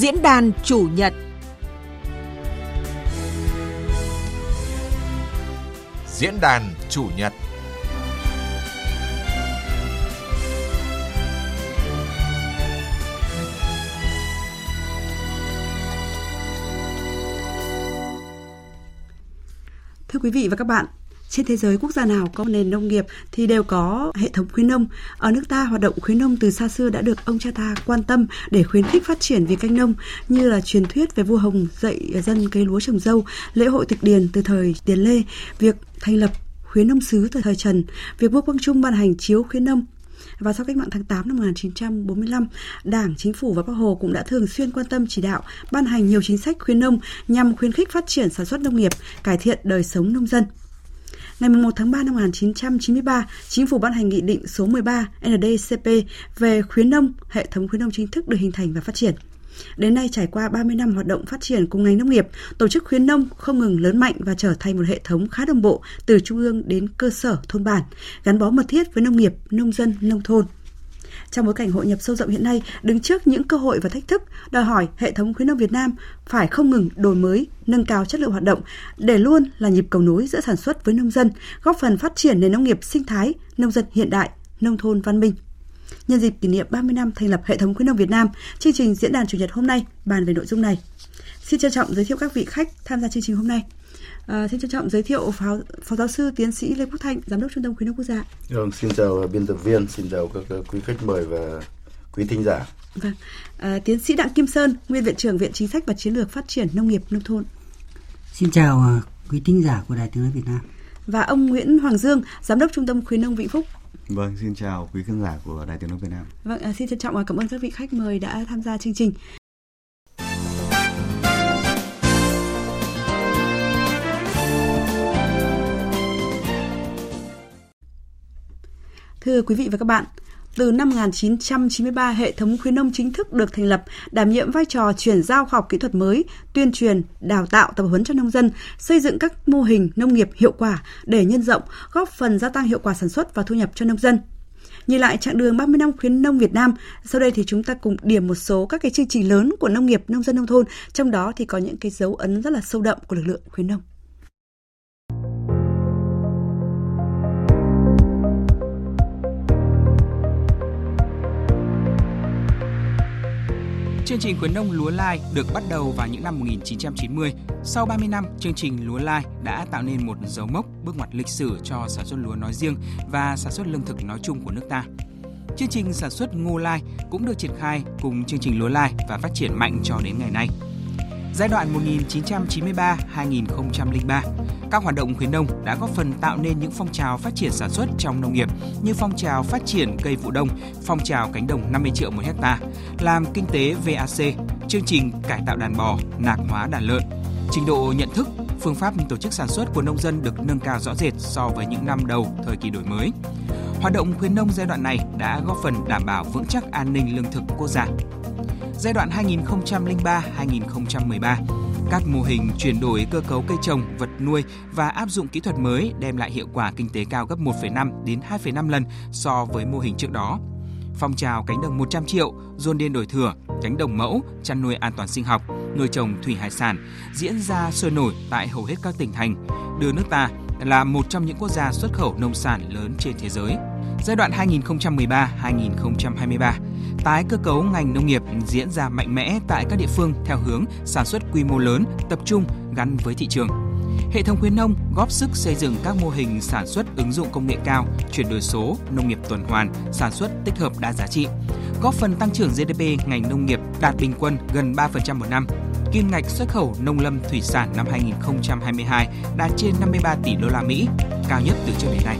Diễn đàn chủ nhật. Diễn đàn chủ nhật. Thưa quý vị và các bạn, trên thế giới quốc gia nào có nền nông nghiệp thì đều có hệ thống khuyến nông. Ở nước ta, hoạt động khuyến nông từ xa xưa đã được ông cha ta quan tâm để khuyến khích phát triển việc canh nông như là truyền thuyết về vua Hồng dạy dân cây lúa trồng dâu, lễ hội tịch điền từ thời Tiền Lê, việc thành lập khuyến nông sứ từ thời Trần, việc vua Quang Trung ban hành chiếu khuyến nông và sau cách mạng tháng 8 năm 1945, Đảng, Chính phủ và Bác Hồ cũng đã thường xuyên quan tâm chỉ đạo, ban hành nhiều chính sách khuyến nông nhằm khuyến khích phát triển sản xuất nông nghiệp, cải thiện đời sống nông dân. Ngày 1 tháng 3 năm 1993, Chính phủ ban hành Nghị định số 13 NDCP về khuyến nông, hệ thống khuyến nông chính thức được hình thành và phát triển. Đến nay trải qua 30 năm hoạt động phát triển cùng ngành nông nghiệp, tổ chức khuyến nông không ngừng lớn mạnh và trở thành một hệ thống khá đồng bộ từ trung ương đến cơ sở thôn bản, gắn bó mật thiết với nông nghiệp, nông dân, nông thôn. Trong bối cảnh hội nhập sâu rộng hiện nay, đứng trước những cơ hội và thách thức, đòi hỏi hệ thống khuyến nông Việt Nam phải không ngừng đổi mới, nâng cao chất lượng hoạt động để luôn là nhịp cầu nối giữa sản xuất với nông dân, góp phần phát triển nền nông nghiệp sinh thái, nông dân hiện đại, nông thôn văn minh. Nhân dịp kỷ niệm 30 năm thành lập hệ thống khuyến nông Việt Nam, chương trình diễn đàn chủ nhật hôm nay bàn về nội dung này. Xin trân trọng giới thiệu các vị khách tham gia chương trình hôm nay. À, xin trân trọng giới thiệu phó, phó giáo sư tiến sĩ Lê Quốc Thanh, giám đốc trung tâm khuyến nông quốc gia. Vâng, xin chào biên tập viên, xin chào các quý khách mời và quý thính giả. Vâng, à, tiến sĩ Đặng Kim Sơn, nguyên viện trưởng Viện Chính sách và Chiến lược Phát triển Nông nghiệp Nông thôn. Xin chào à, quý thính giả của Đài Tiếng nói Việt Nam. Và ông Nguyễn Hoàng Dương, giám đốc trung tâm khuyến nông Vĩnh Phúc. Vâng, xin chào quý khán giả của Đài Tiếng nói Việt Nam. Vâng, à, xin trân trọng và cảm ơn các vị khách mời đã tham gia chương trình. Thưa quý vị và các bạn, từ năm 1993, hệ thống khuyến nông chính thức được thành lập, đảm nhiệm vai trò chuyển giao khoa học kỹ thuật mới, tuyên truyền, đào tạo, tập huấn cho nông dân, xây dựng các mô hình nông nghiệp hiệu quả để nhân rộng, góp phần gia tăng hiệu quả sản xuất và thu nhập cho nông dân. Nhìn lại chặng đường 30 năm khuyến nông Việt Nam, sau đây thì chúng ta cùng điểm một số các cái chương trình lớn của nông nghiệp nông dân nông thôn, trong đó thì có những cái dấu ấn rất là sâu đậm của lực lượng khuyến nông. Chương trình khuyến nông lúa lai được bắt đầu vào những năm 1990. Sau 30 năm, chương trình lúa lai đã tạo nên một dấu mốc bước ngoặt lịch sử cho sản xuất lúa nói riêng và sản xuất lương thực nói chung của nước ta. Chương trình sản xuất ngô lai cũng được triển khai cùng chương trình lúa lai và phát triển mạnh cho đến ngày nay. Giai đoạn 1993-2003, các hoạt động khuyến nông đã góp phần tạo nên những phong trào phát triển sản xuất trong nông nghiệp như phong trào phát triển cây vụ đông, phong trào cánh đồng 50 triệu một hecta, làm kinh tế VAC, chương trình cải tạo đàn bò, nạc hóa đàn lợn. Trình độ nhận thức, phương pháp tổ chức sản xuất của nông dân được nâng cao rõ rệt so với những năm đầu thời kỳ đổi mới. Hoạt động khuyến nông giai đoạn này đã góp phần đảm bảo vững chắc an ninh lương thực quốc gia giai đoạn 2003-2013. Các mô hình chuyển đổi cơ cấu cây trồng, vật nuôi và áp dụng kỹ thuật mới đem lại hiệu quả kinh tế cao gấp 1,5 đến 2,5 lần so với mô hình trước đó. Phong trào cánh đồng 100 triệu, dồn điên đổi thừa, cánh đồng mẫu, chăn nuôi an toàn sinh học, nuôi trồng thủy hải sản diễn ra sôi nổi tại hầu hết các tỉnh thành, đưa nước ta là một trong những quốc gia xuất khẩu nông sản lớn trên thế giới. Giai đoạn 2013-2023, tái cơ cấu ngành nông nghiệp diễn ra mạnh mẽ tại các địa phương theo hướng sản xuất quy mô lớn, tập trung gắn với thị trường. Hệ thống khuyến nông góp sức xây dựng các mô hình sản xuất ứng dụng công nghệ cao, chuyển đổi số, nông nghiệp tuần hoàn, sản xuất tích hợp đa giá trị, góp phần tăng trưởng GDP ngành nông nghiệp đạt bình quân gần 3% một năm. Kim ngạch xuất khẩu nông lâm thủy sản năm 2022 đạt trên 53 tỷ đô la Mỹ, cao nhất từ trước đến nay.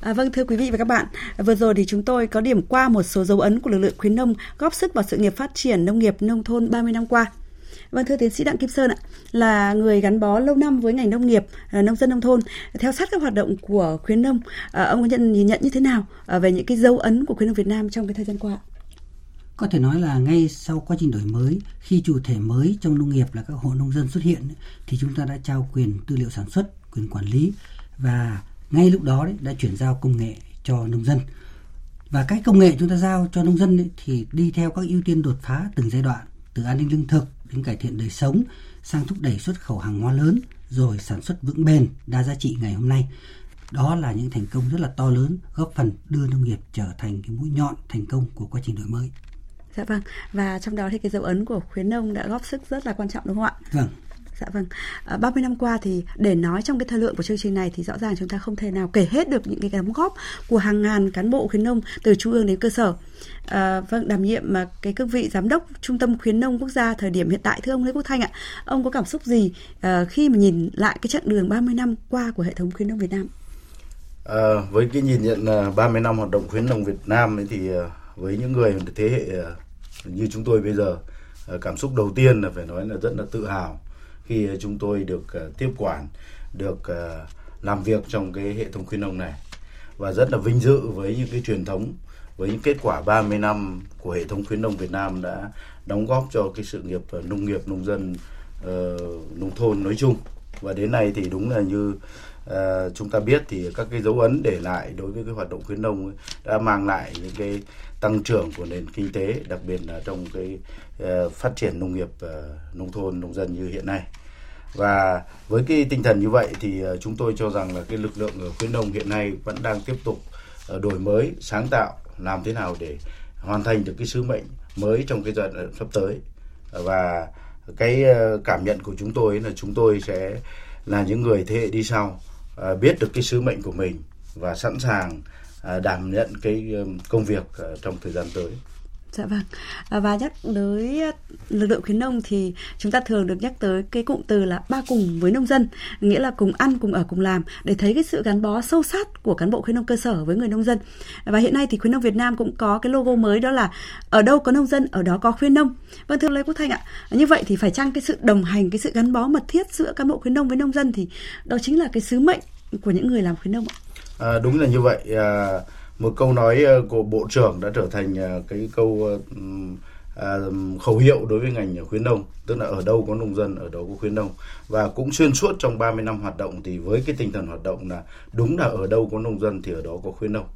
À, vâng thưa quý vị và các bạn, vừa rồi thì chúng tôi có điểm qua một số dấu ấn của lực lượng khuyến nông góp sức vào sự nghiệp phát triển nông nghiệp nông thôn 30 năm qua. Vâng thưa tiến sĩ Đặng Kim Sơn ạ, là người gắn bó lâu năm với ngành nông nghiệp, ờ, nông dân nông thôn, theo sát các hoạt động của khuyến nông, ờ, ông có nhận nhìn nhận như thế nào ờ, về những cái dấu ấn của khuyến nông Việt Nam trong cái thời gian qua? Có thể nói là ngay sau quá trình đổi mới, khi chủ thể mới trong nông nghiệp là các hộ nông dân xuất hiện thì chúng ta đã trao quyền tư liệu sản xuất, quyền quản lý và ngay lúc đó đấy đã chuyển giao công nghệ cho nông dân và cái công nghệ chúng ta giao cho nông dân ấy, thì đi theo các ưu tiên đột phá từng giai đoạn từ an ninh lương thực đến cải thiện đời sống sang thúc đẩy xuất khẩu hàng hóa lớn rồi sản xuất vững bền đa giá trị ngày hôm nay. Đó là những thành công rất là to lớn góp phần đưa nông nghiệp trở thành cái mũi nhọn thành công của quá trình đổi mới. Dạ vâng, và trong đó thì cái dấu ấn của khuyến nông đã góp sức rất là quan trọng đúng không ạ? vâng Dạ vâng. Ờ, à, 30 năm qua thì để nói trong cái thời lượng của chương trình này thì rõ ràng chúng ta không thể nào kể hết được những cái đóng góp của hàng ngàn cán bộ khuyến nông từ trung ương đến cơ sở. À, vâng, đảm nhiệm mà cái cương vị giám đốc Trung tâm khuyến nông quốc gia thời điểm hiện tại thưa ông Lê Quốc Thanh ạ. Ông có cảm xúc gì à, khi mà nhìn lại cái chặng đường 30 năm qua của hệ thống khuyến nông Việt Nam? À, với cái nhìn nhận 30 năm hoạt động khuyến nông Việt Nam ấy thì với những người thế hệ như chúng tôi bây giờ cảm xúc đầu tiên là phải nói là rất là tự hào khi chúng tôi được ờ, tiếp quản, được ờ, làm việc trong cái hệ thống khuyến nông này. Và rất là vinh dự với những cái truyền thống, với những kết quả 30 năm của hệ thống khuyến nông Việt Nam đã đóng góp cho cái sự nghiệp ờ, nông nghiệp, nông dân nông thôn nói chung. Và đến nay thì đúng là như chúng ta biết thì các cái dấu ấn để lại đối với cái hoạt động khuyến nông ấy đã mang lại những cái tăng trưởng của nền kinh tế, đặc biệt là trong cái ờ, phát triển nông nghiệp ờ, nông thôn, nông dân như hiện nay. Và với cái tinh thần như vậy thì ờ, chúng tôi cho rằng là cái lực lượng ở khuyến nông hiện nay vẫn đang tiếp tục đổi mới, sáng tạo, làm thế nào để hoàn thành được cái sứ mệnh mới trong cái giai đoạn sắp tới. Và cái cảm nhận của chúng tôi là chúng tôi sẽ là những người thế hệ đi sau biết được cái sứ mệnh của mình và sẵn sàng À, đảm nhận cái um, công việc à, trong thời gian tới. Dạ vâng. À, và nhắc tới lực lượng khuyến nông thì chúng ta thường được nhắc tới cái cụm từ là ba cùng với nông dân, nghĩa là cùng ăn, cùng ở, cùng làm để thấy cái sự gắn bó sâu sát của cán bộ khuyến nông cơ sở với người nông dân. Và hiện nay thì khuyến nông Việt Nam cũng có cái logo mới đó là ở đâu có nông dân, ở đó có khuyến nông. Vâng thưa Lê Quốc Thanh ạ, như vậy thì phải chăng cái sự đồng hành, cái sự gắn bó mật thiết giữa cán bộ khuyến nông với nông dân thì đó chính là cái sứ mệnh của những người làm khuyến nông ạ? À, đúng là như vậy. À, một câu nói ờ, của bộ trưởng đã trở thành ờ, cái câu ờ, à, khẩu hiệu đối với ngành khuyến nông, tức là ở đâu có nông dân ở đó có khuyến nông. Và cũng xuyên suốt trong 30 năm hoạt động thì với cái tinh thần hoạt động là đúng là ở đâu có nông dân thì ở đó có khuyến nông.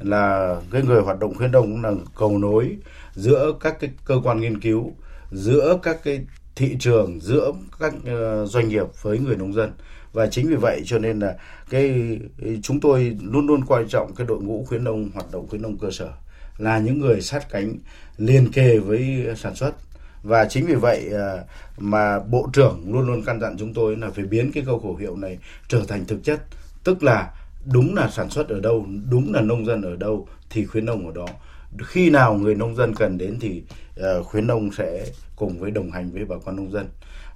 Là cái người hoạt động khuyến nông cũng là cầu nối giữa các cái cơ quan nghiên cứu, giữa các cái thị trường, giữa các doanh nghiệp với người nông dân và chính vì vậy cho nên là cái chúng tôi luôn luôn quan trọng cái đội ngũ khuyến nông, hoạt động khuyến nông cơ sở là những người sát cánh liên kề với sản xuất. Và chính vì vậy à, mà bộ trưởng luôn luôn căn dặn chúng tôi là phải biến cái câu khẩu hiệu này trở thành thực chất. Tức là đúng là sản xuất ở đâu, đúng là nông dân ở đâu thì khuyến nông ở đó. Khi nào người nông dân cần đến thì à, khuyến nông sẽ cùng với đồng hành với bà con nông dân.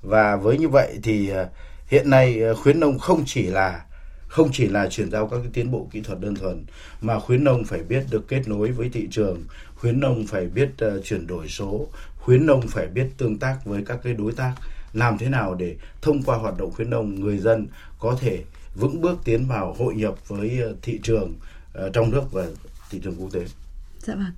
Và với như vậy thì à, hiện nay ờ, khuyến nông không chỉ là không chỉ là chuyển giao các cái tiến bộ kỹ thuật đơn thuần mà khuyến nông phải biết được kết nối với thị trường khuyến nông phải biết uh, chuyển đổi số khuyến nông phải biết tương tác với các cái đối tác làm thế nào để thông qua hoạt động khuyến nông người dân có thể vững bước tiến vào hội nhập với ờ, thị trường uh, trong nước và thị trường quốc tế Dạ vâng.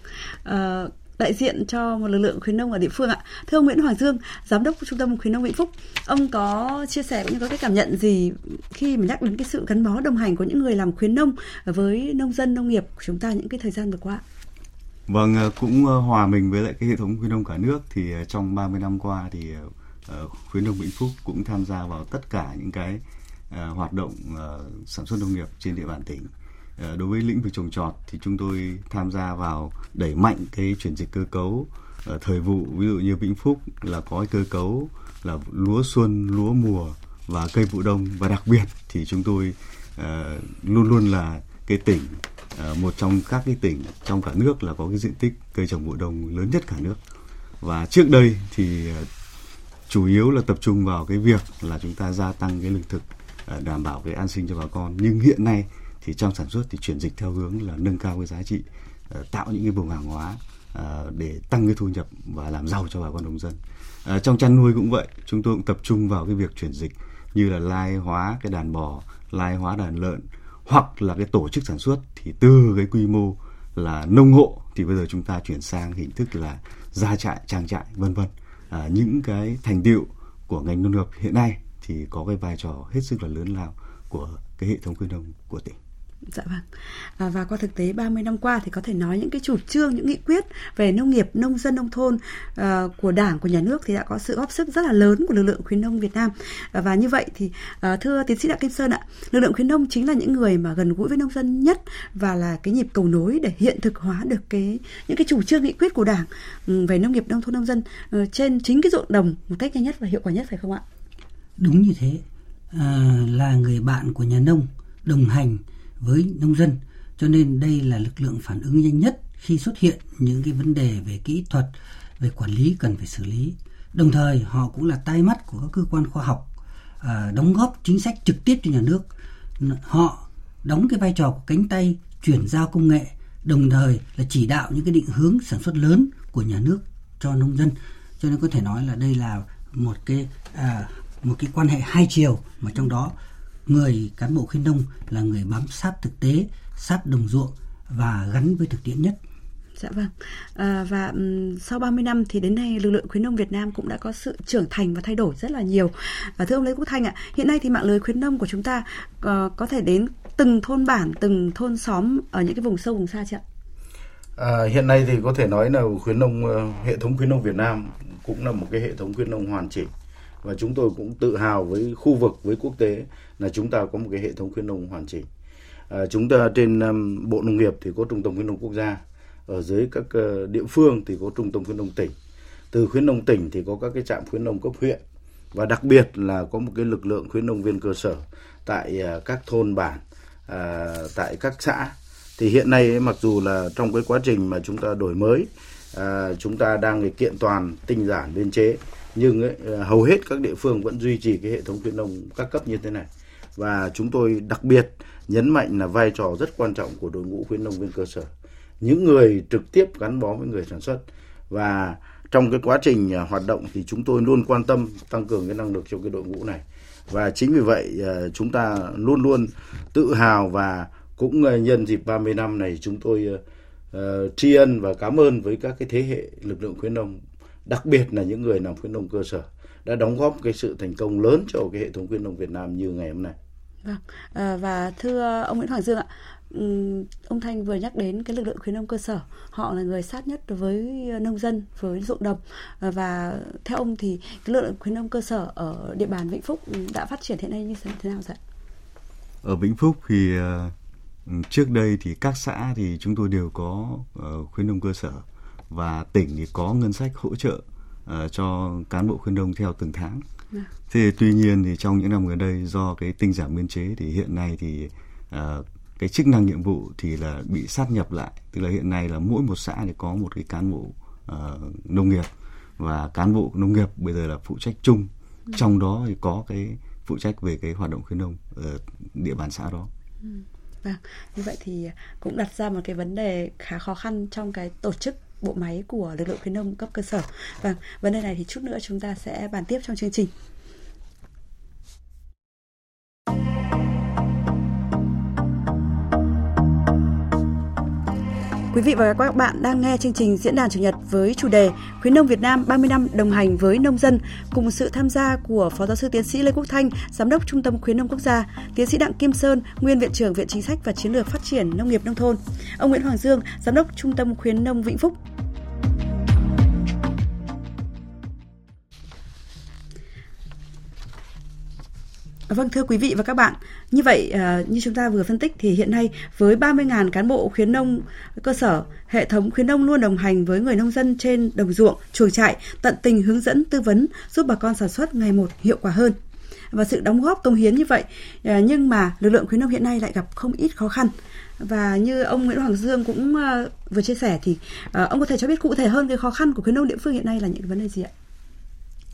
Uh đại diện cho một lực lượng khuyến nông ở địa phương ạ. Thưa ông Nguyễn Hoàng Dương, giám đốc trung tâm khuyến nông Vĩnh Phúc, ông có chia sẻ cũng như có cái cảm nhận gì khi mà nhắc đến cái sự gắn bó đồng hành của những người làm khuyến nông với nông dân nông nghiệp của chúng ta những cái thời gian vừa qua? Vâng, ờ, cũng ờ, hòa mình với lại cái hệ thống khuyến nông cả nước thì ờ, trong 30 năm qua thì khuyến nông Vĩnh Phúc cũng tham gia vào tất cả những cái hoạt động sản xuất nông nghiệp trên địa bàn tỉnh. Ờ, đối với lĩnh vực trồng trọt thì chúng tôi tham gia vào đẩy mạnh cái chuyển dịch cơ cấu ờ, thời vụ. Ví dụ như Vĩnh Phúc là có cái cơ cấu là lúa xuân, lúa mùa và cây vụ đông. Và đặc biệt thì chúng tôi uh, luôn luôn là cái tỉnh uh, một trong các cái tỉnh trong cả nước là có cái diện tích cây trồng vụ đông lớn nhất cả nước. Và trước đây thì uh, chủ yếu là tập trung vào cái việc là chúng ta gia tăng cái lương thực uh, đảm bảo cái an sinh cho bà con. Nhưng hiện nay thì trong sản xuất thì chuyển dịch theo hướng là nâng cao cái giá trị ờ, tạo những cái vùng hàng hóa ờ, để tăng cái thu nhập và làm giàu cho bà con nông dân. Ờ, trong chăn nuôi cũng vậy chúng tôi cũng tập trung vào cái việc chuyển dịch như là lai hóa cái đàn bò lai hóa đàn lợn hoặc là cái tổ chức sản xuất. Thì từ cái quy mô là nông hộ thì bây giờ chúng ta chuyển sang hình thức là gia trại trang trại vân vân. À, những cái thành tiệu của ngành nông nghiệp hiện nay thì có cái vai trò hết sức là lớn lao của cái hệ thống khuyến nông của tỉnh. Dạ vâng. À, và qua thực tế 30 năm qua thì có thể nói những cái chủ trương, những nghị quyết về nông nghiệp, nông dân, nông thôn à, của Đảng, của nhà nước thì đã có sự góp sức rất là lớn của lực lượng khuyến nông Việt Nam. À, và như vậy thì à, thưa tiến sĩ Đặng Kim Sơn ạ, lực lượng khuyến nông chính là những người mà gần gũi với nông dân nhất và là cái nhịp cầu nối để hiện thực hóa được cái những cái chủ trương nghị quyết của Đảng ừ, về nông nghiệp, nông thôn, nông dân uh, trên chính cái ruộng đồng một cách nhanh nhất và hiệu quả nhất phải không ạ? Đúng như thế. À, là người bạn của nhà nông đồng hành với nông dân. Cho nên đây là lực lượng phản ứng nhanh nhất khi xuất hiện những cái vấn đề về kỹ thuật về quản lý cần phải xử lý. Đồng thời họ cũng là tai mắt của các cơ quan khoa học à, đóng góp chính sách trực tiếp cho nhà nước. Họ đóng cái vai trò của cánh tay chuyển giao công nghệ đồng thời là chỉ đạo những cái định hướng sản xuất lớn của nhà nước cho nông dân. Cho nên có thể nói là đây là một cái à, một cái quan hệ hai chiều mà trong đó người cán bộ khuyến nông là người bám sát thực tế, sát đồng ruộng và gắn với thực tiễn nhất. Dạ vâng. À, và um, sau 30 năm thì đến nay lực lượng khuyến nông Việt Nam cũng đã có sự trưởng thành và thay đổi rất là nhiều. Và thưa ông Lê Quốc Thanh ạ, hiện nay thì mạng lưới khuyến nông của chúng ta uh, có thể đến từng thôn bản, từng thôn xóm ở những cái vùng sâu vùng xa chưa ạ? À, hiện nay thì có thể nói là khuyến nông uh, hệ thống khuyến nông Việt Nam cũng là một cái hệ thống khuyến nông hoàn chỉnh và chúng tôi cũng tự hào với khu vực với quốc tế là chúng ta có một cái hệ thống khuyến nông hoàn chỉnh. À, chúng ta trên um, bộ nông nghiệp thì có trung tâm khuyến nông quốc gia ở dưới các uh, địa phương thì có trung tâm khuyến nông tỉnh. Từ khuyến nông tỉnh thì có các cái trạm khuyến nông cấp huyện và đặc biệt là có một cái lực lượng khuyến nông viên cơ sở tại uh, các thôn bản uh, tại các xã. Thì hiện nay mặc dù là trong cái quá trình mà chúng ta đổi mới uh, chúng ta đang kiện toàn tinh giản biên chế nhưng ấy, hầu hết các địa phương vẫn duy trì cái hệ thống khuyến nông các cấp như thế này và chúng tôi đặc biệt nhấn mạnh là vai trò rất quan trọng của đội ngũ khuyến nông viên cơ sở. Những người trực tiếp gắn bó với người sản xuất. Và trong cái quá trình à, hoạt động thì chúng tôi luôn quan tâm tăng cường cái năng lực cho cái đội ngũ này. Và chính vì vậy à, chúng ta luôn luôn tự hào và cũng à, nhân dịp 30 năm này chúng tôi uh, tri ân và cảm ơn với các cái thế hệ lực lượng khuyến nông đặc biệt là những người làm khuyến nông cơ sở đã đóng góp cái sự thành công lớn cho cái hệ thống khuyến nông Việt Nam như ngày hôm nay. Vâng. À, và thưa ông Nguyễn Hoàng Dương ạ, ông Thanh vừa nhắc đến cái lực lượng khuyến nông cơ sở, họ là người sát nhất với nông dân, với ruộng đồng ờ, và theo ông thì cái lực lượng khuyến nông cơ sở ở địa bàn Vĩnh Phúc đã phát triển hiện nay như thế nào vậy? Ở Vĩnh Phúc thì ờ, trước đây thì các xã thì chúng tôi đều có khuyến nông cơ sở và tỉnh thì có ngân sách hỗ trợ cho cán bộ khuyến nông theo từng tháng. À. Thế tuy nhiên thì trong những năm gần đây do cái tinh giảm biên chế thì hiện nay thì uh, cái chức năng nhiệm vụ thì là bị sát nhập lại, tức là hiện nay là mỗi một xã thì có một cái cán bộ uh, nông nghiệp và cán bộ nông nghiệp bây giờ là phụ trách chung, ừ. trong đó thì có cái phụ trách về cái hoạt động khuyến nông ở địa bàn xã đó. Ừ. Vâng, như vậy thì cũng đặt ra một cái vấn đề khá khó khăn trong cái tổ chức bộ máy của lực lượng khuyến nông cấp cơ sở. Vâng, vấn đề này thì chút nữa chúng ta sẽ bàn tiếp trong chương trình. Quý vị và các bạn đang nghe chương trình diễn đàn chủ nhật với chủ đề Khuyến nông Việt Nam 30 năm đồng hành với nông dân cùng sự tham gia của Phó giáo sư tiến sĩ Lê Quốc Thanh, Giám đốc Trung tâm Khuyến nông Quốc gia, tiến sĩ Đặng Kim Sơn, Nguyên viện trưởng Viện Chính sách và Chiến lược Phát triển Nông nghiệp Nông thôn, ông Nguyễn Hoàng Dương, Giám đốc Trung tâm Khuyến nông Vĩnh Phúc. Vâng thưa quý vị và các bạn, như vậy ờ, như chúng ta vừa phân tích thì hiện nay với 30.000 cán bộ khuyến nông cơ sở, hệ thống khuyến nông luôn đồng hành với người nông dân trên đồng ruộng, chuồng trại, tận tình hướng dẫn tư vấn giúp bà con sản xuất ngày một hiệu quả hơn. Và sự đóng góp công hiến như vậy ờ, nhưng mà lực lượng khuyến nông hiện nay lại gặp không ít khó khăn. Và như ông Nguyễn Hoàng Dương cũng ờ, vừa chia sẻ thì ông có thể cho biết cụ thể hơn cái khó khăn của khuyến nông địa phương hiện nay là những vấn đề gì ạ?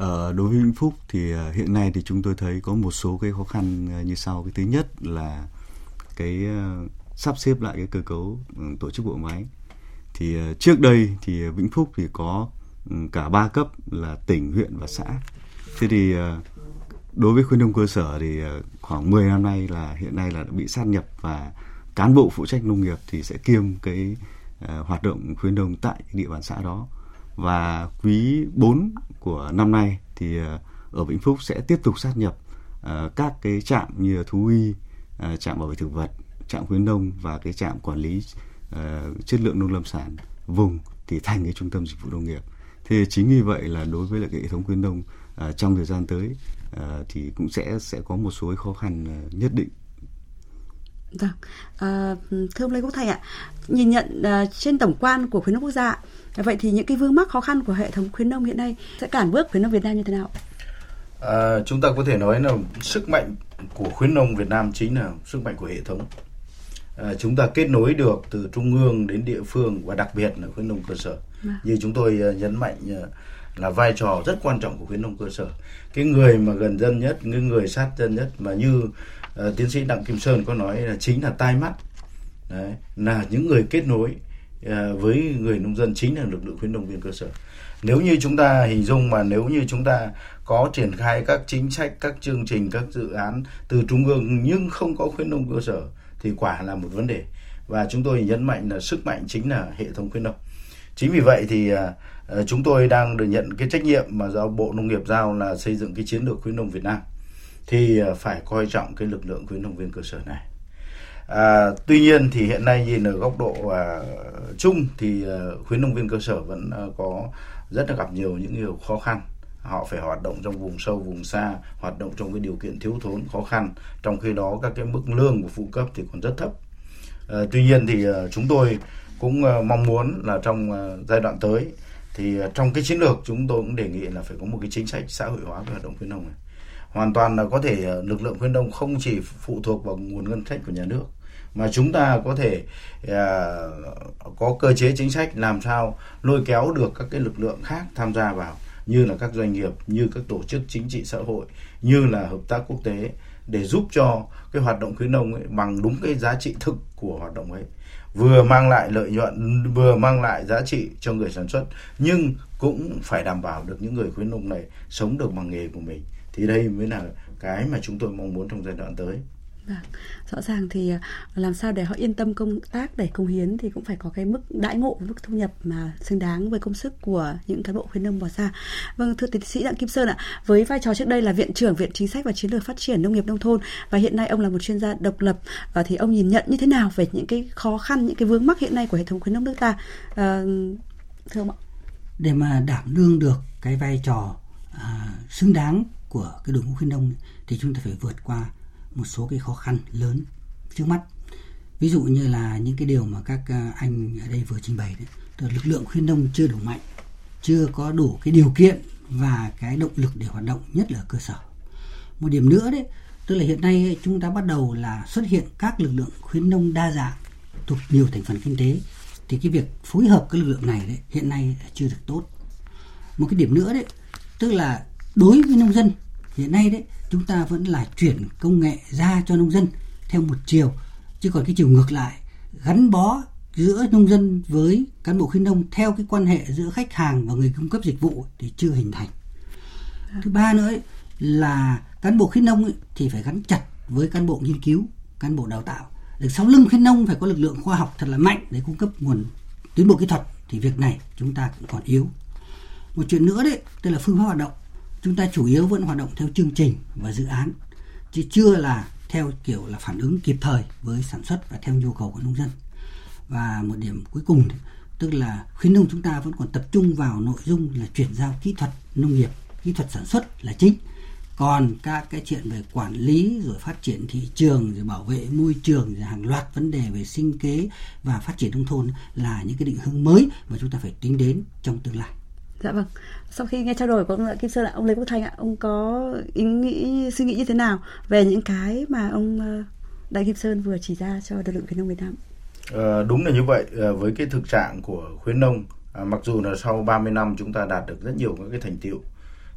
Ờ, đối với Vĩnh Phúc thì ờ, hiện nay thì chúng tôi thấy có một số cái khó khăn ờ, như sau. Cái thứ nhất là cái ờ, sắp xếp lại cái cơ cấu ừ, tổ chức bộ máy. Thì trước đây thì Vĩnh Phúc thì có ừ, cả ba cấp là tỉnh, huyện và xã. Thế thì đối với khuyến nông cơ sở thì khoảng 10 năm nay là hiện nay là đã bị sát nhập và cán bộ phụ trách nông nghiệp thì sẽ kiêm cái uh, hoạt động khuyến nông tại địa bàn xã đó và quý 4 của năm nay thì ờ, ở Vĩnh Phúc sẽ tiếp tục sát nhập ờ, các cái trạm như thú y, ờ, trạm bảo vệ thực vật trạm khuyến nông và cái trạm quản lý chất lượng nông lâm sản vùng thì thành cái trung tâm dịch vụ nông nghiệp. Thế chính vì vậy là đối với lại cái hệ thống khuyến nông trong thời gian tới thì cũng sẽ sẽ có một số khó khăn nhất định. Vâng, à, thưa ông Lê Quốc Thành ạ, nhìn nhận uh, trên tổng quan của khuyến nông quốc gia, vậy thì những cái vương mắc khó khăn của hệ thống khuyến nông hiện nay sẽ cản bước khuyến nông Việt Nam như thế nào? À, chúng ta có thể nói là sức mạnh của khuyến nông Việt Nam chính là sức mạnh của hệ thống. À, chúng ta kết nối được từ trung ương đến địa phương và đặc biệt là khuyến nông cơ sở. À. Như chúng tôi nhấn mạnh là vai trò rất quan trọng của khuyến nông cơ sở. Cái người mà gần dân nhất, cái người sát dân nhất mà như uh, tiến sĩ Đặng Kim Sơn có nói là chính là tai mắt. Đấy, là những người kết nối uh, với người nông dân chính là lực lượng khuyến nông viên cơ sở. Nếu như chúng ta hình dung mà nếu như chúng ta có triển khai các chính sách các chương trình các dự án từ trung ương nhưng không có khuyến nông cơ sở thì quả là một vấn đề. Và chúng tôi nhấn mạnh là sức mạnh chính là hệ thống khuyến nông. Chính vì vậy thì uh, chúng tôi đang được nhận cái trách nhiệm mà do bộ nông nghiệp giao là xây dựng cái chiến lược khuyến nông việt nam thì ờ, phải coi trọng cái lực lượng khuyến nông viên cơ sở này. À, tuy nhiên thì hiện nay nhìn ở góc độ à, chung thì ờ, à, khuyến nông viên cơ sở vẫn à, có rất là gặp nhiều những điều khó khăn. Họ phải hoạt động trong vùng sâu vùng xa hoạt động trong cái điều kiện thiếu thốn khó khăn. Trong khi đó các cái mức lương của phụ cấp thì còn rất thấp. À, tuy nhiên thì à, chúng tôi cũng à, mong muốn là trong à, giai đoạn tới thì à, trong cái chiến lược chúng tôi cũng đề nghị là phải có một cái chính sách xã hội hóa về hoạt động khuyến nông này hoàn toàn là có thể ờ, lực lượng khuyến nông không chỉ phụ thuộc vào nguồn ngân sách của nhà nước mà chúng ta có thể à, có cơ chế chính sách làm sao lôi kéo được các cái lực lượng khác tham gia vào như là các doanh nghiệp như các tổ chức chính trị xã hội như là hợp tác quốc tế để giúp cho cái hoạt động khuyến nông ấy bằng đúng cái giá trị thực của hoạt động ấy. Vừa mang lại lợi nhuận vừa mang lại giá trị cho người sản xuất nhưng cũng phải đảm bảo được những người khuyến nông này sống được bằng nghề của mình thì đây mới là cái mà chúng tôi mong muốn trong giai đoạn tới Vâng. Rõ ràng thì à, làm sao để họ yên tâm công tác để công hiến thì cũng phải có cái mức đãi ngộ, mức thu nhập mà xứng đáng với công sức của những cán bộ khuyến nông bỏ ra. Vâng, thưa tiến sĩ Đặng Kim Sơn ạ, với vai trò trước đây là viện trưởng Viện Chính sách và Chiến lược Phát triển Nông nghiệp Nông thôn và hiện nay ông là một chuyên gia độc lập và thì ông nhìn nhận như thế nào về những cái khó khăn, những cái vướng mắc hiện nay của hệ thống khuyến nông nước ta? À, thưa ông ạ. Để mà đảm đương được cái vai trò à, xứng đáng của cái đội ngũ khuyến nông thì chúng ta phải vượt qua một số cái khó khăn lớn trước mắt. Ví dụ như là những cái điều mà các à, anh ở đây vừa trình bày đấy, tức là lực lượng khuyến nông chưa đủ mạnh, chưa có đủ cái điều kiện và cái động lực để hoạt động, nhất là ở cơ sở. Một điểm nữa đấy, tức là hiện nay chúng ta bắt đầu là xuất hiện các lực lượng khuyến nông đa dạng thuộc nhiều thành phần kinh tế, thì cái việc phối hợp cái lực lượng này đấy, hiện nay chưa được tốt. Một cái điểm nữa đấy, tức là đối với nông dân hiện nay đấy chúng ta vẫn là chuyển công nghệ ra cho nông dân theo một chiều. Chứ còn cái chiều ngược lại gắn bó giữa nông dân với cán bộ khuyến nông theo cái quan hệ giữa khách hàng và người cung cấp dịch vụ thì chưa hình thành. Thứ ba nữa ấy, là cán bộ khuyến nông ấy, thì phải gắn chặt với cán bộ nghiên cứu cán bộ đào tạo. Được sau lưng khuyến nông phải có lực lượng khoa học thật là mạnh để cung cấp nguồn tiến bộ kỹ thuật thì việc này chúng ta cũng còn yếu. Một chuyện nữa đấy tức là phương pháp hoạt động chúng ta chủ yếu vẫn hoạt động theo chương trình và dự án, chứ chưa là theo kiểu là phản ứng kịp thời với sản xuất và theo nhu cầu của nông dân. Và một điểm cuối cùng, tức là khuyến nông chúng ta vẫn còn tập trung vào nội dung là chuyển giao kỹ thuật nông nghiệp, kỹ thuật sản xuất là chính. Còn các cái chuyện về quản lý rồi phát triển thị trường rồi bảo vệ môi trường rồi hàng loạt vấn đề về sinh kế và phát triển nông thôn là những cái định hướng mới mà chúng ta phải tính đến trong tương lai. Dạ vâng. Sau khi nghe trao đổi của ông Kim Sơn ạ, ông Lê Quốc Thanh ạ, ông có ý nghĩ suy nghĩ như thế nào về những cái mà ông ờ, Đại Kim Sơn vừa chỉ ra cho lực lượng khuyến nông Việt Nam? À, đúng là như vậy. À, với cái thực trạng của khuyến nông, à, mặc dù là sau 30 năm chúng ta đạt được rất nhiều các cái thành tiệu,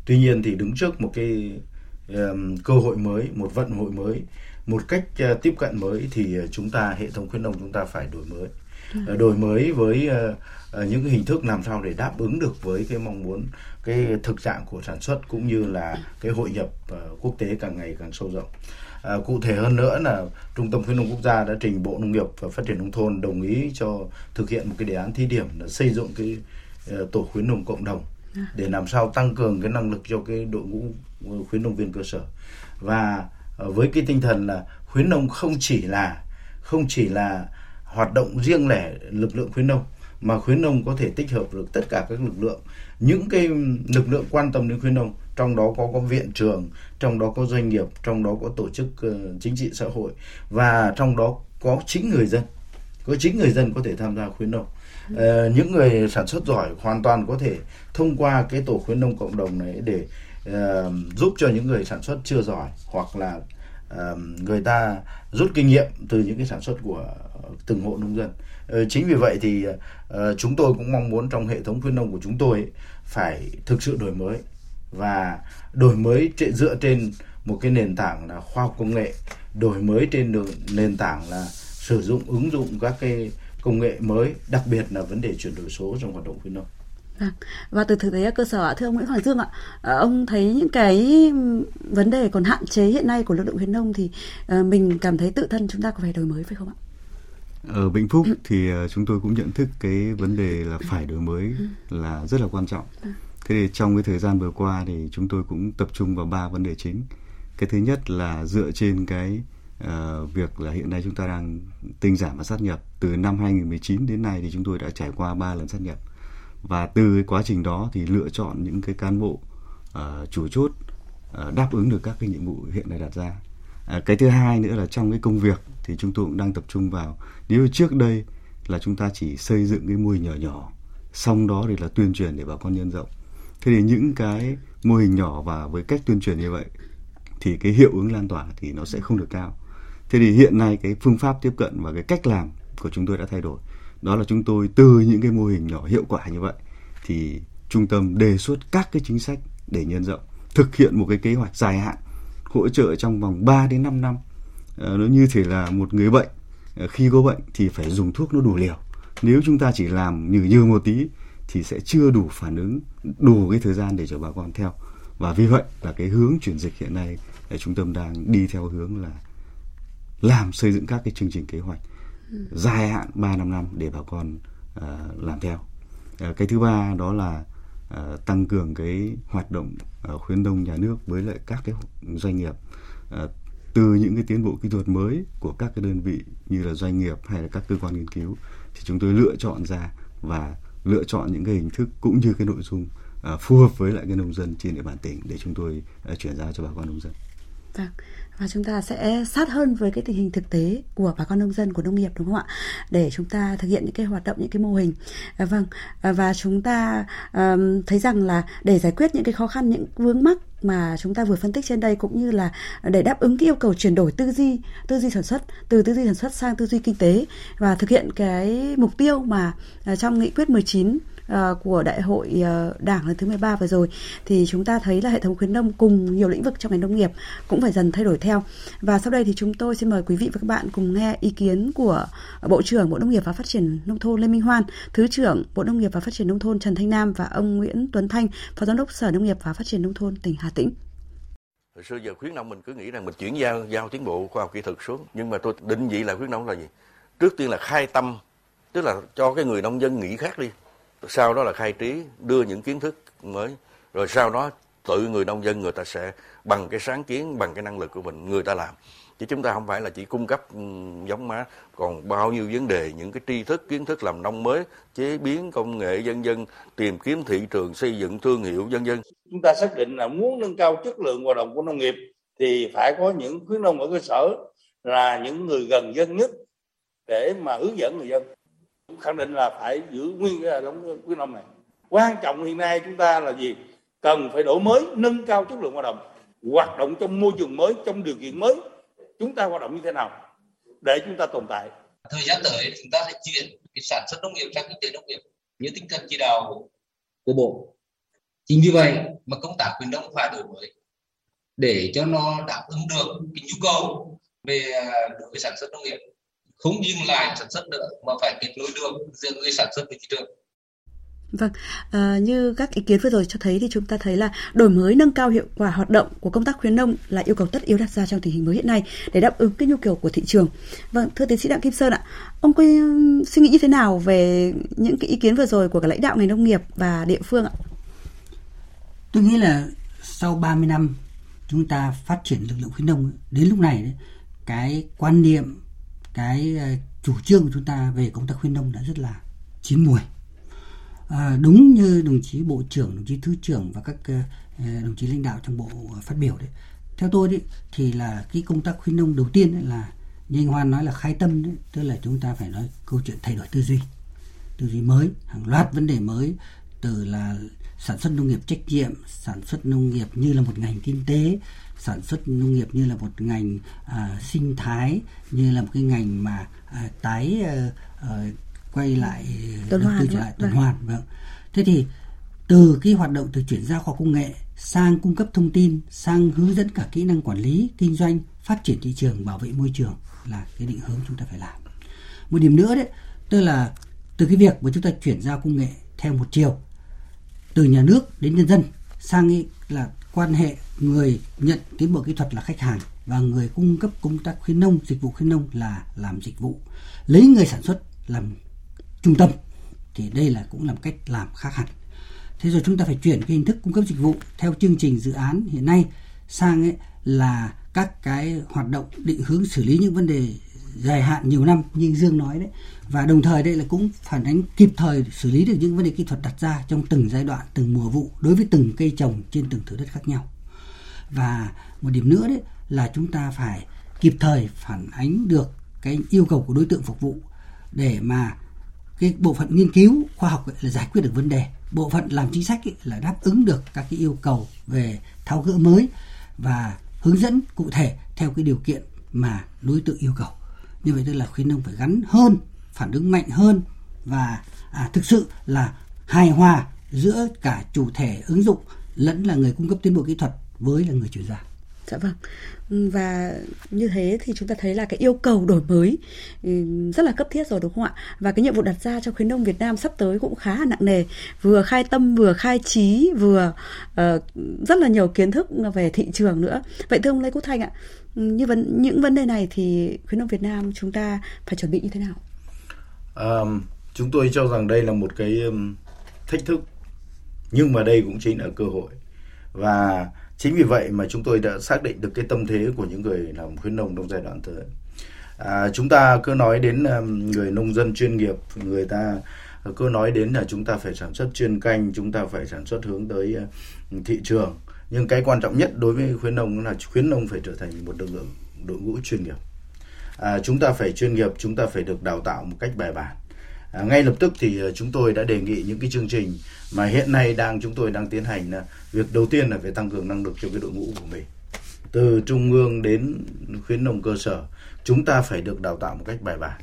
tuy nhiên thì đứng trước một cái um, cơ hội mới, một vận hội mới, một cách uh, tiếp cận mới thì chúng ta hệ thống khuyến nông chúng ta phải đổi mới. Ờ, đổi mới với ờ, ờ, những hình thức làm sao để đáp ứng được với cái mong muốn cái thực trạng của sản xuất cũng như là cái hội nhập quốc tế càng ngày càng sâu rộng. À, cụ thể hơn nữa là Trung tâm khuyến nông quốc gia đã trình Bộ Nông nghiệp và Phát triển nông thôn đồng ý cho thực hiện một cái đề án thí điểm là xây dựng cái uh, tổ khuyến nông cộng đồng để làm sao tăng cường cái năng lực cho cái đội ngũ khuyến nông viên cơ sở và với cái tinh thần là khuyến nông không chỉ là không chỉ là hoạt động riêng lẻ lực lượng khuyến nông mà khuyến nông có thể tích hợp được tất cả các lực lượng những cái lực lượng quan tâm đến khuyến nông trong đó có có viện trường trong đó có doanh nghiệp trong đó có tổ chức uh, chính trị xã hội và trong đó có chính người dân có chính người dân có thể tham gia khuyến nông. Uh, những người sản xuất giỏi hoàn toàn có thể thông qua cái tổ khuyến nông cộng đồng này để uh, giúp cho những người sản xuất chưa giỏi hoặc là người ta rút kinh nghiệm từ những cái sản xuất của từng hộ nông dân. Ờ, chính vì vậy thì ờ, chúng tôi cũng mong muốn trong hệ thống khuyến nông của chúng tôi phải thực sự đổi mới và đổi mới dựa trên một cái nền tảng là khoa học công nghệ, đổi mới trên nền tảng là sử dụng, ứng dụng các cái công nghệ mới, đặc biệt là vấn đề chuyển đổi số trong hoạt động khuyến nông. Và từ thực tế cơ sở thưa ông Nguyễn Hoàng Dương ạ, ờ, ông thấy những cái vấn đề còn hạn chế hiện nay của lực lượng khuyến nông thì ờ, mình cảm thấy tự thân chúng ta có phải đổi mới phải không ạ? Ở Vĩnh Phúc thì ờ, chúng tôi cũng nhận thức cái vấn đề là phải đổi mới là rất là quan trọng. Thế thì trong cái thời gian vừa qua thì chúng tôi cũng tập trung vào ba vấn đề chính. Cái thứ nhất là dựa trên cái uh, việc là hiện nay chúng ta đang tinh giản và sát nhập. Từ năm 2019 đến nay thì chúng tôi đã trải qua ba lần sát nhập. Và từ cái quá trình đó thì lựa chọn những cái cán bộ uh, chủ chốt uh, đáp ứng được các cái nhiệm vụ hiện nay đặt ra. Uh, cái thứ hai nữa là trong cái công việc thì chúng tôi cũng đang tập trung vào. Nếu trước đây là chúng ta chỉ xây dựng cái mô hình nhỏ nhỏ, xong đó thì là tuyên truyền để bà con nhân rộng thế thì những cái mô hình nhỏ và với cách tuyên truyền như vậy thì cái hiệu ứng lan tỏa thì nó sẽ không được cao thế thì hiện nay cái phương pháp tiếp cận và cái cách làm của chúng tôi đã thay đổi đó là chúng tôi từ những cái mô hình nhỏ hiệu quả như vậy thì trung tâm đề xuất các cái chính sách để nhân rộng thực hiện một cái kế hoạch dài hạn hỗ trợ trong vòng 3 đến 5 năm. À, nó như thể là một người bệnh à, khi có bệnh thì phải dùng thuốc nó đủ liều. Nếu chúng ta chỉ làm như như một tí thì sẽ chưa đủ phản ứng đủ cái thời gian để cho bà con theo. Và vì vậy là cái hướng chuyển dịch hiện nay là trung tâm đang đi theo hướng là làm xây dựng các cái chương trình kế hoạch dài hạn 3 năm năm để bà con uh, làm theo uh, cái thứ ba đó là uh, tăng cường cái hoạt động uh, khuyến nông nhà nước với lại các cái doanh nghiệp uh, từ những cái tiến bộ kỹ thuật mới của các cái đơn vị như là doanh nghiệp hay là các cơ quan nghiên cứu thì chúng tôi lựa chọn ra và lựa chọn những cái hình thức cũng như cái nội dung uh, phù hợp với lại cái nông dân trên địa bàn tỉnh để chúng tôi uh, chuyển giao cho bà con nông dân. Vâng. Và chúng ta sẽ sát hơn với cái tình hình thực tế của bà con nông dân của nông nghiệp đúng không ạ? Để chúng ta thực hiện những cái hoạt động những cái mô hình. À, vâng. À, và chúng ta um, thấy rằng là để giải quyết những cái khó khăn những vướng mắc mà chúng ta vừa phân tích trên đây cũng như là để đáp ứng cái yêu cầu chuyển đổi tư duy tư duy sản xuất từ tư duy sản xuất sang tư duy kinh tế và thực hiện cái mục tiêu mà à, trong nghị quyết 19 chín Ờ, của đại hội ờ, đảng lần thứ 13 vừa rồi thì chúng ta thấy là hệ thống khuyến nông cùng nhiều lĩnh vực trong ngành nông nghiệp cũng phải dần thay đổi theo. Và sau đây thì chúng tôi xin mời quý vị và các bạn cùng nghe ý kiến của Bộ trưởng Bộ Nông nghiệp và Phát triển Nông thôn Lê Minh Hoan, Thứ trưởng Bộ Nông nghiệp và Phát triển Nông thôn Trần Thanh Nam và ông Nguyễn Tuấn Thanh, Phó Giám đốc Sở Nông nghiệp và Phát triển Nông thôn tỉnh Hà Tĩnh. Hồi xưa giờ khuyến nông mình cứ nghĩ rằng mình chuyển giao giao tiến bộ khoa học kỹ thuật xuống nhưng mà tôi định vị là khuyến nông là gì? Trước tiên là khai tâm, tức là cho cái người nông dân nghĩ khác đi sau đó là khai trí, đưa những kiến thức mới. Rồi sau đó tự người nông dân người ta sẽ bằng cái sáng kiến, bằng cái năng lực của mình, người ta làm. Chứ chúng ta không phải là chỉ cung cấp ừ, giống má. Còn bao nhiêu vấn đề, những cái tri thức, kiến thức làm nông mới, chế biến, công nghệ dân dân tìm kiếm thị trường, xây dựng thương hiệu dân dân chúng ta xác định là muốn nâng cao chất lượng hoạt động của nông nghiệp thì phải có những khuyến nông ở cơ sở là những người gần dân nhất để mà hướng dẫn người dân khẳng định là phải giữ nguyên cái hệ thống khuyến nông này. Quan trọng hiện nay chúng ta là gì? Cần phải đổi mới, nâng cao chất lượng hoạt động hoạt động trong môi trường mới, trong điều kiện mới. Chúng ta hoạt động như thế nào để chúng ta tồn tại? Thời gian tới chúng ta sẽ chuyển cái sản xuất nông nghiệp sang kinh tế nông nghiệp như tinh thần chỉ đạo của bộ. Chính vì vậy mà công tác khuyến nông phải đổi mới để cho nó đáp ứng được cái nhu cầu về à, đối với sản xuất nông nghiệp không dừng lại sản xuất nữa mà phải kết nối được giữa người sản xuất với thị trường Vâng, à, như các ý kiến vừa rồi cho thấy thì chúng ta thấy là đổi mới nâng cao hiệu quả hoạt động của công tác khuyến nông là yêu cầu tất yếu đặt ra trong tình hình mới hiện nay để đáp ứng cái nhu cầu của thị trường. Vâng, thưa tiến sĩ Đặng Kim Sơn ạ, ông có suy nghĩ như thế nào về những cái ý kiến vừa rồi của cả lãnh đạo ngành nông nghiệp và địa phương ạ? Tôi nghĩ là sau 30 năm chúng ta phát triển lực lượng khuyến nông đến lúc này cái quan niệm cái ờ, chủ trương của chúng ta về công tác khuyến nông đã rất là chín mùi à, ờ, đúng như đồng chí bộ trưởng đồng chí thứ trưởng và các ờ, đồng chí lãnh đạo trong bộ phát biểu đấy. Theo tôi đấy thì là cái công tác khuyến nông đầu tiên là như anh Hoan nói là khai tâm đấy tức là chúng ta phải nói câu chuyện thay đổi tư duy. Tư duy mới hàng loạt vấn đề mới từ là sản xuất nông nghiệp trách nhiệm sản xuất nông nghiệp như là một ngành kinh tế sản xuất nông nghiệp như là một ngành à, sinh thái như là một cái ngành mà à, tái à, à, quay lại tuần hoàn trở lại tuần hoàn vâng. Thế thì từ cái hoạt động từ chuyển giao khoa công nghệ sang cung cấp thông tin sang hướng dẫn cả kỹ năng quản lý kinh doanh phát triển thị trường bảo vệ môi trường là cái định hướng chúng ta phải làm. Một điểm nữa đấy tức là từ cái việc mà chúng ta chuyển giao công nghệ theo một chiều từ nhà nước đến nhân dân sang ấy là quan hệ người nhận tiến bộ kỹ thuật là khách hàng và người cung cấp công tác khuyến nông, dịch vụ khuyến nông là làm dịch vụ. Lấy người sản xuất làm trung tâm thì đây là cũng làm cách làm khác hẳn. Thế rồi chúng ta phải chuyển cái hình thức cung cấp dịch vụ theo chương trình dự án hiện nay sang ấy là các cái hoạt động định hướng xử lý những vấn đề dài hạn nhiều năm, như Dương nói đấy. Và đồng thời đây là cũng phản ánh kịp thời xử lý được những vấn đề kỹ thuật đặt ra trong từng giai đoạn, từng mùa vụ đối với từng cây trồng trên từng thửa đất khác nhau. Và một điểm nữa đấy là chúng ta phải kịp thời phản ánh được cái yêu cầu của đối tượng phục vụ để mà cái bộ phận nghiên cứu khoa học ấy là giải quyết được vấn đề. Bộ phận làm chính sách ấy là đáp ứng được các cái yêu cầu về tháo gỡ mới và hướng dẫn cụ thể theo cái điều kiện mà đối tượng yêu cầu như vậy tức là khuyến nông phải gắn hơn phản ứng mạnh hơn và à, thực sự là hài hòa giữa cả chủ thể ứng dụng lẫn là người cung cấp tiến bộ kỹ thuật với là người chuyển giao. Dạ vâng. Ừ, và như thế thì chúng ta thấy là cái yêu cầu đổi mới ừ, rất là cấp thiết rồi đúng không ạ? Và cái nhiệm vụ đặt ra cho khuyến nông Việt Nam sắp tới cũng khá là nặng nề, vừa khai tâm vừa khai trí vừa uh, rất là nhiều kiến thức về thị trường nữa. Vậy thưa ông Lê Quốc Thanh ạ, ừ, như vấn những vấn đề này thì khuyến nông Việt Nam chúng ta phải chuẩn bị như thế nào? À, chúng tôi cho rằng đây là một cái thách thức nhưng mà đây cũng chính là cơ hội và chính vì vậy mà chúng tôi đã xác định được cái tâm thế của những người làm khuyến nông trong giai đoạn tới. À, chúng ta cứ nói đến um, người nông dân chuyên nghiệp người ta cứ nói đến là chúng ta phải sản xuất chuyên canh chúng ta phải sản xuất hướng tới uh, thị trường. Nhưng cái quan trọng nhất đối với khuyến nông là khuyến nông phải trở thành một lực lượng đội ngũ chuyên nghiệp. À, chúng ta phải chuyên nghiệp chúng ta phải được đào tạo một cách bài bản à, ngay lập tức thì ờ, chúng tôi đã đề nghị những cái chương trình mà hiện nay đang chúng tôi đang tiến hành là việc đầu tiên là phải tăng cường năng lực cho cái đội ngũ của mình. Từ trung ương đến khuyến nông cơ sở chúng ta phải được đào tạo một cách bài bản.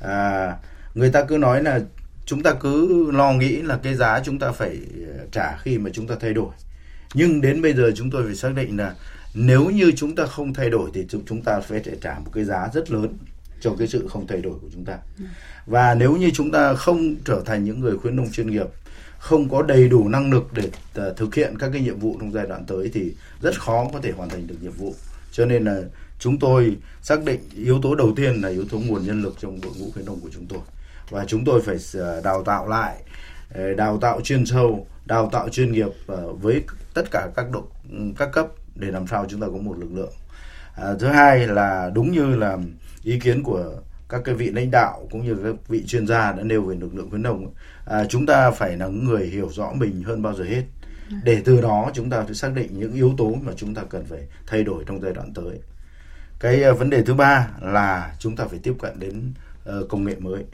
À, người ta cứ nói là chúng ta cứ lo nghĩ là cái giá chúng ta phải ờ, trả khi mà chúng ta thay đổi. Nhưng đến bây giờ chúng tôi phải xác định là nếu như chúng ta không thay đổi thì chúng ta phải trả một cái giá rất lớn cho cái sự không thay đổi của chúng ta. Ừ và nếu như chúng ta không trở thành những người khuyến nông chuyên nghiệp không có đầy đủ năng lực để à, thực hiện các cái nhiệm vụ trong giai đoạn tới thì rất khó có thể hoàn thành được nhiệm vụ. Cho nên là chúng tôi xác định yếu tố đầu tiên là yếu tố nguồn nhân lực trong đội ngũ khuyến nông của chúng tôi. Và chúng tôi phải à, đào tạo lại à, đào tạo chuyên sâu đào tạo chuyên nghiệp với tất cả các độ các cấp để làm sao chúng ta có một lực lượng. À, thứ hai là đúng như là ý kiến của các cái vị lãnh đạo cũng như các vị chuyên gia đã nêu về lực lượng khuyến nông à, chúng ta phải là người hiểu rõ mình hơn bao giờ hết. Để từ đó chúng ta phải xác định những yếu tố mà chúng ta cần phải thay đổi trong giai đoạn tới. Cái à, vấn đề thứ ba là chúng ta phải tiếp cận đến uh, công nghệ mới.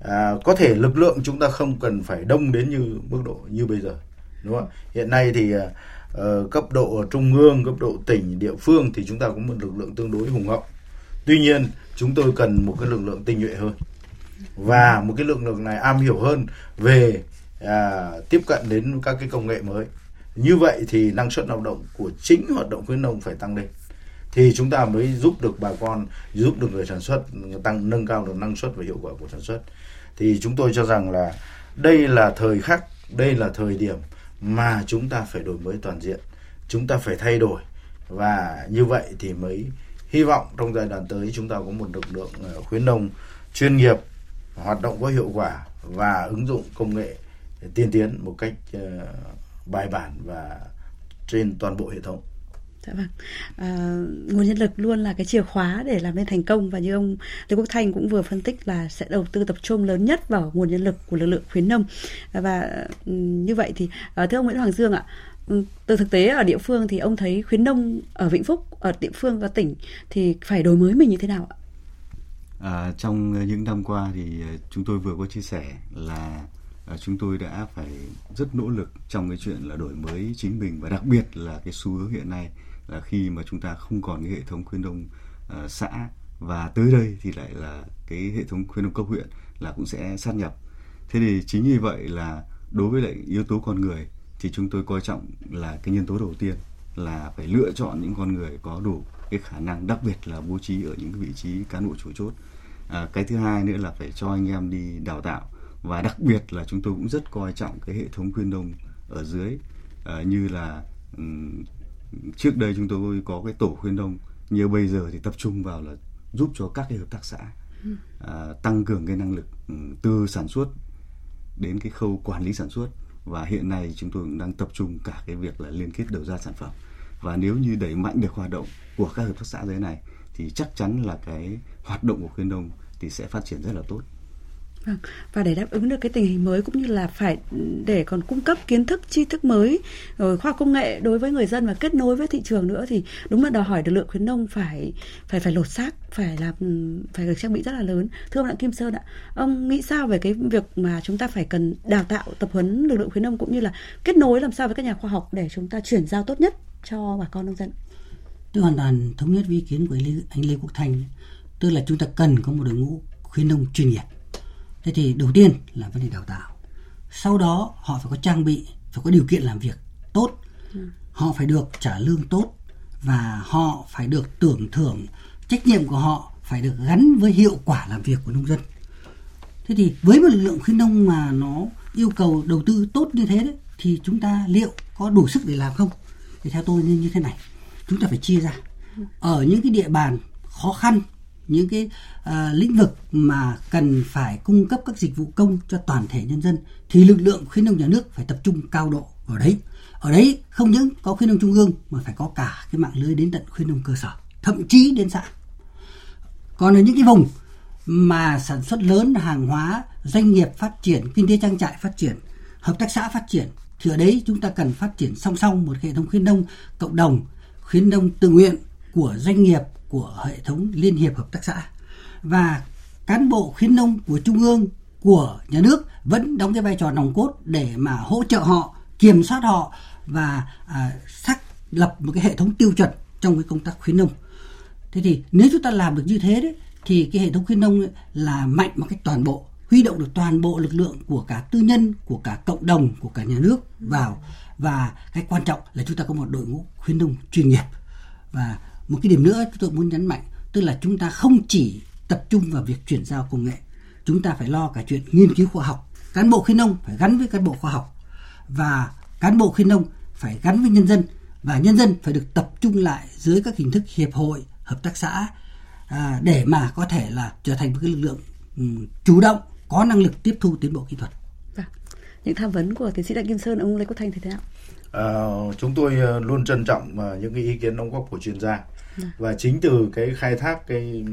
À, có thể lực lượng chúng ta không cần phải đông đến như mức độ như bây giờ đúng không? Hiện nay thì uh, cấp độ trung ương cấp độ tỉnh địa phương thì chúng ta có một lực lượng tương đối hùng hậu tuy nhiên chúng tôi cần một cái lực lượng tinh nhuệ hơn. Và một cái lực lượng này am hiểu hơn về à, tiếp cận đến các cái công nghệ mới. Như vậy thì năng suất lao động của chính hoạt động khuyến nông phải tăng lên. Thì chúng ta mới giúp được bà con giúp được người sản xuất tăng nâng cao được năng suất và hiệu quả của sản xuất. Thì chúng tôi cho rằng là đây là thời khắc đây là thời điểm mà chúng ta phải đổi mới toàn diện. Chúng ta phải thay đổi. Và như vậy thì mới hy vọng trong giai đoạn tới chúng ta có một lực lượng ờ, khuyến nông chuyên nghiệp hoạt động có hiệu quả và ứng dụng công nghệ tiên tiến một cách ờ, bài bản và trên toàn bộ hệ thống. Dạ vâng. À, nguồn nhân lực luôn là cái chìa khóa để làm nên thành công và như ông Lê Quốc Thanh cũng vừa phân tích là sẽ đầu tư tập trung lớn nhất vào nguồn nhân lực của lực lượng khuyến nông và như vậy thì thưa ông Nguyễn Hoàng Dương ạ Ừ, từ thực tế ở địa phương thì ông thấy khuyến nông ở Vĩnh Phúc ở địa phương và tỉnh thì phải đổi mới mình như thế nào ạ? À, trong những năm qua thì ờ, chúng tôi vừa có chia sẻ là ờ, chúng tôi đã phải rất nỗ lực trong cái chuyện là đổi mới chính mình và đặc biệt là cái xu hướng hiện nay là khi mà chúng ta không còn cái hệ thống khuyến nông uh, xã và tới đây thì lại là cái hệ thống khuyến nông cấp huyện là cũng sẽ sát nhập thế thì chính vì vậy là đối với lại yếu tố con người thì chúng tôi coi trọng là cái nhân tố đầu tiên là phải lựa chọn những con người có đủ cái khả năng đặc biệt là bố trí ở những vị trí cán bộ chủ chốt. À, cái thứ hai nữa là phải cho anh em đi đào tạo. Và đặc biệt là chúng tôi cũng rất coi trọng cái hệ thống khuyên nông ở dưới. À, như là um, trước đây chúng tôi có cái tổ khuyên nông như bây giờ thì tập trung vào là giúp cho các cái hợp tác xã à, tăng cường cái năng lực từ sản xuất đến cái khâu quản lý sản xuất và hiện nay chúng tôi cũng đang tập trung cả cái việc là liên kết đầu ra sản phẩm. Và nếu như đẩy mạnh được hoạt động của các hợp tác xã dưới này, thì chắc chắn là cái hoạt động của khuyến nông thì sẽ phát triển rất là tốt. Vâng, và để đáp ứng được cái tình hình mới cũng như là phải để còn cung cấp kiến thức, tri thức mới, rồi khoa công nghệ đối với người dân và kết nối với thị trường nữa thì đúng là đòi hỏi lực lượng khuyến nông phải phải phải lột xác, phải làm phải được trang bị rất là lớn. Thưa ông Đặng Kim Sơn ạ, ông nghĩ sao về cái việc mà chúng ta phải cần đào tạo, tập huấn lực lượng khuyến nông cũng như là kết nối làm sao với các nhà khoa học để chúng ta chuyển giao tốt nhất cho bà con nông dân? Tôi hoàn toàn thống nhất với ý kiến của anh Lê, anh Lê Quốc Thành, tức là chúng ta cần có một đội ngũ khuyến nông chuyên nghiệp thế thì đầu tiên là vấn đề đào tạo. Sau đó họ phải có trang bị, phải có điều kiện làm việc tốt. Ừ. họ phải được trả lương tốt và họ phải được tưởng thưởng, trách nhiệm của họ phải được gắn với hiệu quả làm việc của nông dân. Thế thì với một lực lượng khuyến nông mà nó yêu cầu đầu tư tốt như thế đấy, thì chúng ta liệu có đủ sức để làm không? Thì theo tôi nên như thế này, chúng ta phải chia ra. Ở những cái địa bàn khó khăn những cái uh, lĩnh vực mà cần phải cung cấp các dịch vụ công cho toàn thể nhân dân thì lực lượng khuyến nông nhà nước phải tập trung cao độ vào đấy. Ở đấy không những có khuyến nông trung ương mà phải có cả cái mạng lưới đến tận khuyến nông cơ sở thậm chí đến xã. Còn ở những cái vùng mà sản xuất lớn hàng hóa doanh nghiệp phát triển kinh tế trang trại phát triển hợp tác xã phát triển thì ở đấy chúng ta cần phát triển song song một hệ thống khuyến nông cộng đồng khuyến nông tự nguyện của doanh nghiệp của hệ thống liên hiệp hợp tác xã. Và cán bộ khuyến nông của trung ương của nhà nước vẫn đóng cái vai trò nòng cốt để mà hỗ trợ họ kiểm soát họ và à, xác lập một cái hệ thống tiêu chuẩn trong cái công tác khuyến nông. Thế thì nếu chúng ta làm được như thế đấy thì cái hệ thống khuyến nông là mạnh một cách toàn bộ huy động được toàn bộ lực lượng của cả tư nhân của cả cộng đồng của cả nhà nước vào. Và cái quan trọng là chúng ta có một đội ngũ khuyến nông chuyên nghiệp. Và một cái điểm nữa tôi muốn nhấn mạnh tức là chúng ta không chỉ tập trung vào việc chuyển giao công nghệ chúng ta phải lo cả chuyện nghiên cứu khoa học cán bộ khuyến nông phải gắn với cán bộ khoa học và cán bộ khuyến nông phải gắn với nhân dân và nhân dân phải được tập trung lại dưới các hình thức hiệp hội hợp tác xã à, để mà có thể là trở thành một cái lực lượng um, chủ động có năng lực tiếp thu tiến bộ kỹ thuật. Vâng. Những tham vấn của tiến sĩ Đặng Kim Sơn ông Lê Quốc Thanh thì thế nào? À, chúng tôi ờ, luôn trân trọng ờ, những cái ý kiến đóng góp của chuyên gia. Và chính từ cái khai thác cái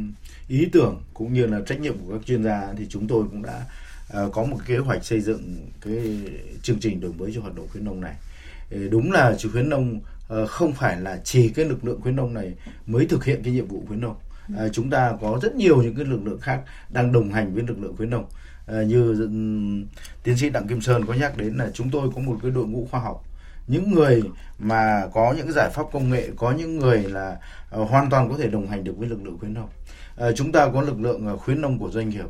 ý tưởng cũng như là trách nhiệm của các chuyên gia thì chúng tôi cũng đã uh, có một kế hoạch xây dựng cái chương trình đổi mới cho hoạt động khuyến nông này. Đúng là chủ khuyến nông uh, không phải là chỉ cái lực lượng khuyến nông này mới thực hiện cái nhiệm vụ khuyến nông. Uh, chúng ta có rất nhiều những cái lực lượng khác đang đồng hành với lực lượng khuyến nông. Uh, như um, tiến sĩ đặng kim sơn có nhắc đến là chúng tôi có một cái đội ngũ khoa học những người mà có những giải pháp công nghệ có những người là uh, hoàn toàn có thể đồng hành được với lực lượng khuyến nông. Uh, chúng ta có lực lượng uh, khuyến nông của doanh nghiệp.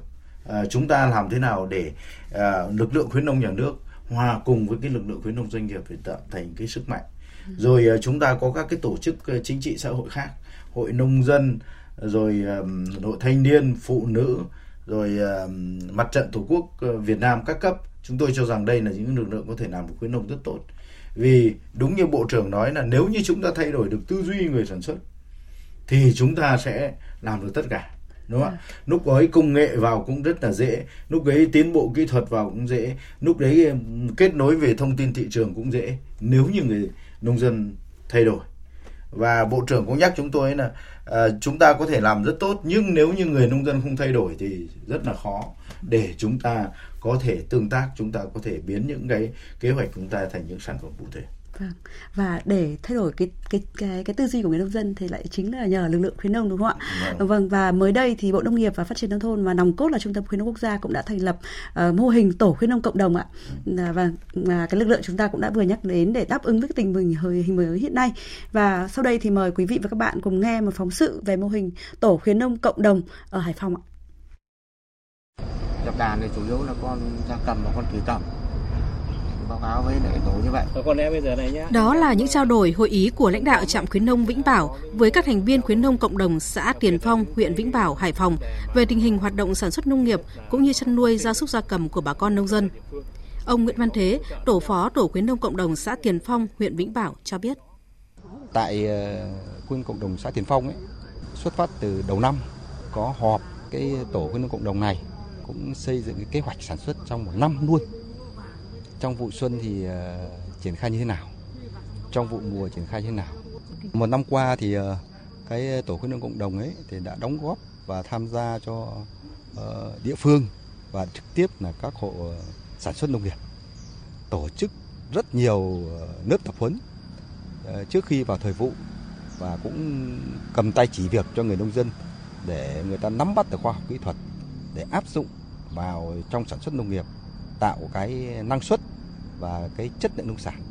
Uh, chúng ta làm thế nào để uh, lực lượng khuyến nông nhà nước hòa cùng với cái lực lượng khuyến nông doanh nghiệp để tạo thành cái sức mạnh. Ừ. rồi uh, chúng ta có các cái tổ chức uh, chính trị xã hội khác hội nông dân rồi um, hội thanh niên phụ nữ rồi uh, mặt trận tổ quốc uh, Việt Nam các cấp. Chúng tôi cho rằng đây là những lực lượng có thể làm được khuyến nông rất tốt vì đúng như bộ trưởng nói là nếu như chúng ta thay đổi được tư duy người sản xuất thì chúng ta sẽ làm được tất cả đúng không ạ? Ừ. lúc ấy công nghệ vào cũng rất là dễ lúc ấy tiến bộ kỹ thuật vào cũng dễ lúc đấy kết nối về thông tin thị trường cũng dễ nếu như người nông dân thay đổi. Và bộ trưởng cũng nhắc chúng tôi là à, chúng ta có thể làm rất tốt nhưng nếu như người nông dân không thay đổi thì rất là khó để chúng ta có thể tương tác chúng ta có thể biến những cái kế hoạch chúng ta thành những sản phẩm cụ thể Vâng. Và để thay đổi cái cái cái cái tư duy của người nông dân thì lại chính là nhờ lực lượng khuyến nông đúng không ạ? Vâng. vâng và mới đây thì Bộ Nông nghiệp và Phát triển nông thôn và nòng cốt là Trung tâm khuyến nông quốc gia cũng đã thành lập uh, mô hình tổ khuyến nông cộng đồng ạ. Ừ. Và và cái lực lượng chúng ta cũng đã vừa nhắc đến để đáp ứng với cái tình hình hình mới hiện nay. Và sau đây thì mời quý vị và các bạn cùng nghe một phóng sự về mô hình tổ khuyến nông cộng đồng ở Hải Phòng ạ. Nhập đàn thì chủ yếu là con gia cầm và con thủy cầm báo cáo với lại tổ như vậy. Còn em bây giờ này nhá. Đó là những trao đổi hội ý của lãnh đạo trạm khuyến nông Vĩnh Bảo với các thành viên khuyến nông cộng đồng xã Tiền Phong, huyện Vĩnh Bảo, Hải Phòng về tình hình hoạt động sản xuất nông nghiệp cũng như chăn nuôi gia súc gia cầm của bà con nông dân. Ông Nguyễn Văn Thế, tổ phó tổ khuyến nông cộng đồng xã Tiền Phong, huyện Vĩnh Bảo cho biết. Tại ờ, khuyến cộng đồng xã Tiền Phong ấy, xuất phát từ đầu năm có họp cái tổ khuyến nông cộng đồng này cũng xây dựng cái kế hoạch sản xuất trong một năm luôn. Trong vụ xuân thì uh, triển khai như thế nào? Trong vụ mùa triển khai như thế nào? Một năm qua thì uh, cái tổ khuyến nông cộng đồng ấy thì đã đóng góp và tham gia cho uh, địa phương và trực tiếp là các hộ sản xuất nông nghiệp. Tổ chức rất nhiều lớp tập huấn trước khi vào thời vụ và cũng cầm tay chỉ việc cho người nông dân để người ta nắm bắt được khoa học kỹ thuật để áp dụng vào trong sản xuất nông nghiệp tạo cái năng suất và cái chất lượng nông sản.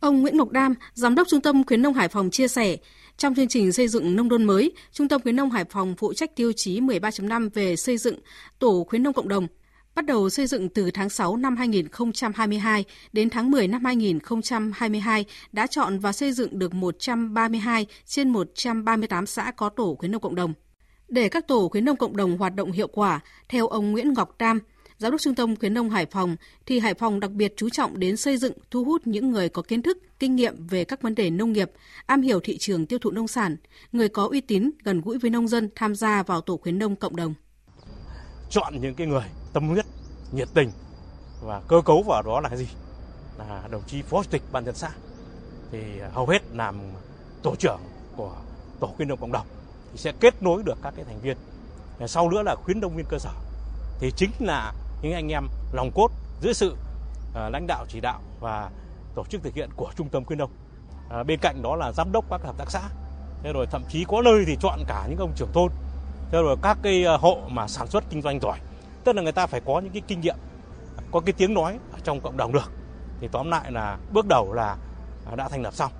Ông Nguyễn Ngọc Đam, Giám đốc Trung tâm Khuyến nông Hải Phòng chia sẻ, trong chương trình xây dựng nông thôn mới, Trung tâm Khuyến nông Hải Phòng phụ trách tiêu chí 13.5 về xây dựng tổ khuyến nông cộng đồng. Bắt đầu xây dựng từ tháng 6 năm 2022 đến tháng 10 năm 2022 đã chọn và xây dựng được 132 trên 138 xã có tổ khuyến nông cộng đồng. Để các tổ khuyến nông cộng đồng hoạt động hiệu quả, theo ông Nguyễn Ngọc Tam, Giám đốc Trung tâm khuyến nông Hải Phòng, thì Hải Phòng đặc biệt chú trọng đến xây dựng, thu hút những người có kiến thức, kinh nghiệm về các vấn đề nông nghiệp, am hiểu thị trường tiêu thụ nông sản, người có uy tín, gần gũi với nông dân tham gia vào tổ khuyến nông cộng đồng. Chọn những cái người tâm huyết, nhiệt tình và cơ cấu vào đó là cái gì? Là đồng chí phó chủ tịch ban dân xã thì hầu hết làm tổ trưởng của tổ khuyến nông cộng đồng thì sẽ kết nối được các cái thành viên. Sau nữa là khuyến đông viên cơ sở thì chính là những anh em lòng cốt dưới sự à, lãnh đạo chỉ đạo và tổ chức thực hiện của trung tâm khuyến đông. À, bên cạnh đó là giám đốc các hợp tác xã. Thế rồi thậm chí có nơi thì chọn cả những ông trưởng thôn. Thế rồi các cái à, hộ mà sản xuất kinh doanh giỏi. Tức là người ta phải có những cái kinh nghiệm, có cái tiếng nói ở trong cộng đồng được. Thì tóm lại là bước đầu là à, đã thành lập xong.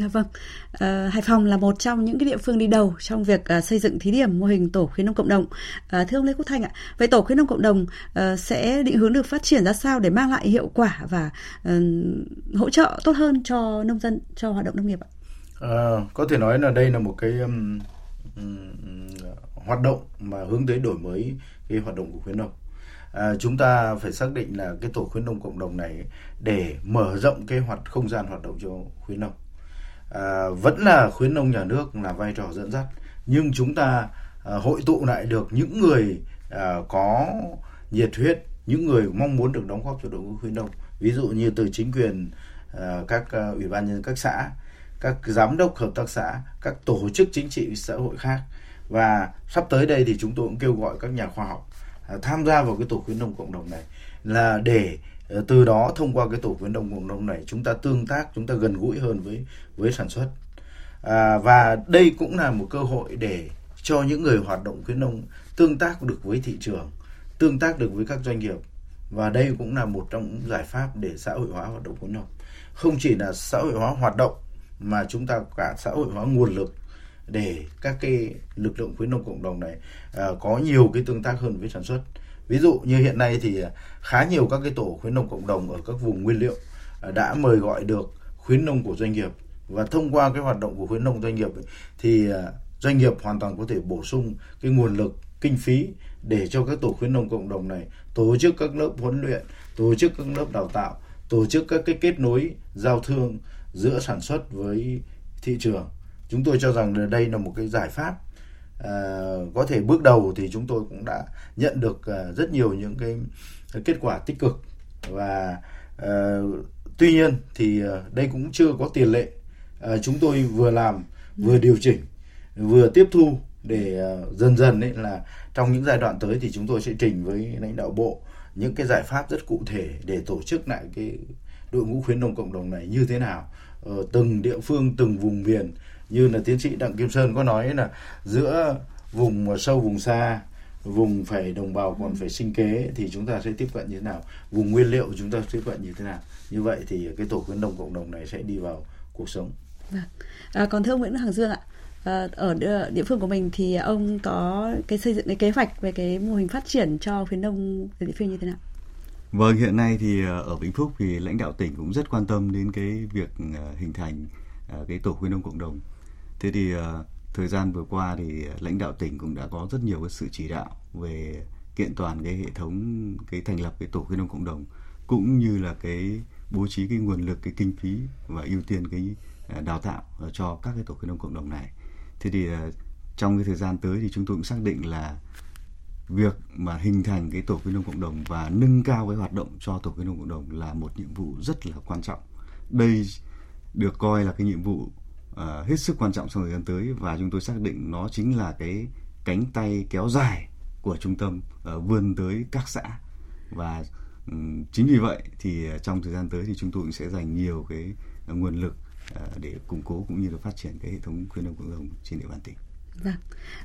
À, vâng, à, Hải Phòng là một trong những cái địa phương đi đầu trong việc à, xây dựng thí điểm mô hình tổ khuyến nông cộng đồng. À, thưa ông Lê Quốc Thanh ạ, vậy tổ khuyến nông cộng đồng à, sẽ định hướng được phát triển ra sao để mang lại hiệu quả và à, hỗ trợ tốt hơn cho nông dân cho hoạt động nông nghiệp ạ? À, có thể nói là đây là một cái um, um, hoạt động mà hướng tới đổi mới cái hoạt động của khuyến nông. À, chúng ta phải xác định là cái tổ khuyến nông cộng đồng này để mở rộng cái hoạt không gian hoạt động cho khuyến nông à, vẫn là khuyến nông nhà nước là vai trò dẫn dắt. Nhưng chúng ta à, hội tụ lại được những người à, có nhiệt huyết những người mong muốn được đóng góp cho đội ngũ khuyến nông. Ví dụ như từ chính quyền à, các à, ủy ban nhân các xã các giám đốc hợp tác xã các tổ chức chính trị xã hội khác. Và sắp tới đây thì chúng tôi cũng kêu gọi các nhà khoa học à, tham gia vào cái tổ khuyến nông cộng đồng này là để Ờ, từ đó thông qua cái tổ khuyến nông cộng đồng này chúng ta tương tác chúng ta gần gũi hơn với với sản xuất. À, và đây cũng là một cơ hội để cho những người hoạt động khuyến nông tương tác được với thị trường tương tác được với các doanh nghiệp. Và đây cũng là một trong những giải pháp để xã hội hóa hoạt động khuyến nông không chỉ là xã hội hóa hoạt động mà chúng ta cả xã hội hóa nguồn lực để các cái lực lượng khuyến nông cộng đồng này à, có nhiều cái tương tác hơn với sản xuất ví dụ như hiện nay thì à, khá nhiều các cái tổ khuyến nông cộng đồng ở các vùng nguyên liệu à, đã mời gọi được khuyến nông của doanh nghiệp. Và thông qua cái hoạt động của khuyến nông doanh nghiệp ấy, thì à, doanh nghiệp hoàn toàn có thể bổ sung cái nguồn lực kinh phí để cho các tổ khuyến nông cộng đồng này tổ chức các lớp huấn luyện tổ chức các lớp đào tạo tổ chức các cái kết nối giao thương giữa sản xuất với thị trường. Chúng tôi cho rằng là đây là một cái giải pháp uh, có thể bước đầu thì chúng tôi cũng đã nhận được uh, rất nhiều những cái, kết quả tích cực. Và uh, tuy nhiên thì đây cũng chưa có tiền lệ. Chúng tôi vừa làm vừa điều chỉnh vừa tiếp thu để dần dần đấy là trong những giai đoạn tới thì chúng tôi sẽ trình với lãnh đạo bộ những cái giải pháp rất cụ thể để tổ chức lại cái đội ngũ khuyến nông cộng đồng này như thế nào. Ở từng địa phương từng vùng miền như là tiến sĩ đặng kim sơn có nói là giữa vùng sâu vùng xa vùng phải đồng bào còn phải sinh kế thì chúng ta sẽ tiếp cận như thế nào vùng nguyên liệu chúng ta tiếp cận như thế nào như vậy thì cái tổ khuyến nông cộng đồng này sẽ đi vào cuộc sống vâng. à, còn thưa ông Nguyễn Hằng Dương ạ à, ở địa phương của mình thì ông có cái xây dựng cái kế hoạch về cái mô hình phát triển cho khuyến nông ở địa phương như thế nào Vâng, hiện nay thì ờ, ở Vĩnh Phúc thì lãnh đạo tỉnh cũng rất quan tâm đến cái việc ờ, hình thành cái tổ khuyến nông cộng đồng. Thế thì ờ, thời gian vừa qua thì lãnh đạo tỉnh cũng đã có rất nhiều cái sự chỉ đạo về kiện toàn cái hệ thống, cái thành lập cái tổ khuyến nông cộng đồng, cũng như là cái bố trí cái nguồn lực, cái kinh phí và ưu tiên cái ờ, đào tạo ờ, cho các cái tổ khuyến nông cộng đồng này. Thế thì trong cái thời gian tới thì chúng tôi cũng xác định là việc mà hình thành cái tổ khuyến nông cộng đồng và nâng cao cái hoạt động cho tổ khuyến nông cộng đồng là một nhiệm vụ rất là quan trọng. Đây được coi là cái nhiệm vụ uh, hết sức quan trọng trong thời gian tới và chúng tôi xác định nó chính là cái cánh tay kéo dài của trung tâm uh, vươn tới các xã và um, chính vì vậy thì ờ, trong thời gian tới thì chúng tôi cũng sẽ dành nhiều cái uh, nguồn lực uh, để củng cố cũng như là phát triển cái hệ thống khuyến nông cộng đồng trên địa bàn tỉnh. Vâng,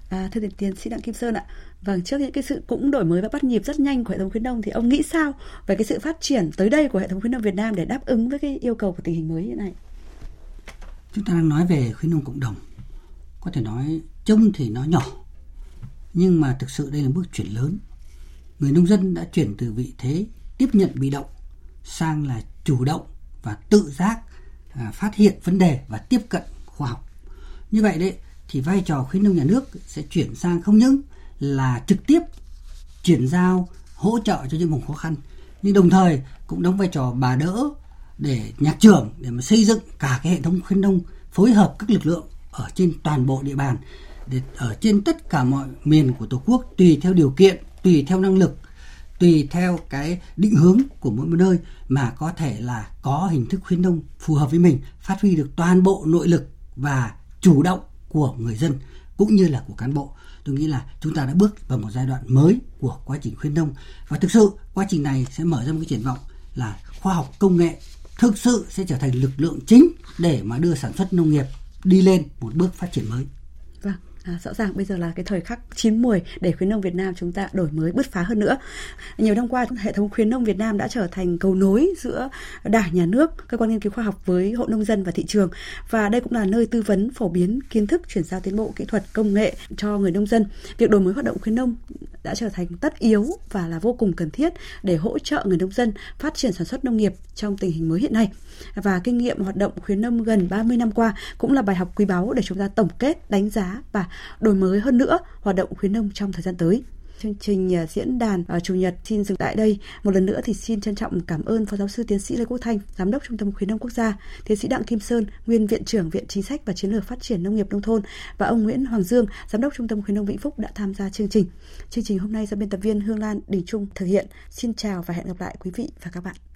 à, thưa tiến sĩ Đặng Kim Sơn ạ, vâng trước những cái sự cũng đổi mới và bắt nhịp rất nhanh của hệ thống khuyến nông thì ông nghĩ sao về cái sự phát triển tới đây của hệ thống khuyến nông Việt Nam để đáp ứng với cái yêu cầu của tình hình mới hiện nay? Chúng ta đang nói về khuyến nông cộng đồng, có thể nói trông thì nó nhỏ, nhưng mà thực sự đây là bước chuyển lớn. Người nông dân đã chuyển từ vị thế tiếp nhận bị động sang là chủ động và tự giác à, phát hiện vấn đề và tiếp cận khoa học. Như vậy đấy, thì vai trò khuyến nông nhà nước sẽ chuyển sang không những là trực tiếp chuyển giao hỗ trợ cho những vùng khó khăn nhưng đồng thời cũng đóng vai trò bà đỡ để nhạc trưởng để mà xây dựng cả cái hệ thống khuyến nông phối hợp các lực lượng ở trên toàn bộ địa bàn, để ở trên tất cả mọi miền của tổ quốc, tùy theo điều kiện, tùy theo năng lực, tùy theo cái định hướng của mỗi một nơi mà có thể là có hình thức khuyến nông phù hợp với mình, phát huy được toàn bộ nội lực và chủ động của người dân cũng như là của cán bộ. Tôi nghĩ là chúng ta đã bước vào một giai đoạn mới của quá trình khuyến nông. Và thực sự quá trình này sẽ mở ra một cái triển vọng là khoa học công nghệ thực sự sẽ trở thành lực lượng chính để mà đưa sản xuất nông nghiệp đi lên một bước phát triển mới. À, rõ ràng bây giờ là cái thời khắc chín mùi để khuyến nông Việt Nam chúng ta đổi mới bứt phá hơn nữa. Nhiều năm qua, hệ thống khuyến nông Việt Nam đã trở thành cầu nối giữa đảng, nhà nước, cơ quan nghiên cứu khoa học với hộ nông dân và thị trường. Và đây cũng là nơi tư vấn phổ biến kiến thức chuyển giao tiến bộ kỹ thuật công nghệ cho người nông dân. Việc đổi mới hoạt động khuyến nông đã trở thành tất yếu và là vô cùng cần thiết để hỗ trợ người nông dân phát triển sản xuất nông nghiệp trong tình hình mới hiện nay. Và kinh nghiệm hoạt động khuyến nông gần 30 năm qua cũng là bài học quý báu để chúng ta tổng kết, đánh giá và đổi mới hơn nữa hoạt động khuyến nông trong thời gian tới chương trình à, diễn đàn à, chủ nhật xin dừng tại đây. Một lần nữa thì xin trân trọng cảm ơn Phó giáo sư tiến sĩ Lê Quốc Thanh, giám đốc Trung tâm khuyến nông quốc gia, tiến sĩ Đặng Kim Sơn, nguyên viện trưởng Viện Chính sách và Chiến lược Phát triển nông nghiệp nông thôn và ông Nguyễn Hoàng Dương, giám đốc Trung tâm khuyến nông Vĩnh Phúc đã tham gia chương trình. Chương trình hôm nay do biên tập viên Hương Lan Đình Trung thực hiện. Xin chào và hẹn gặp lại quý vị và các bạn.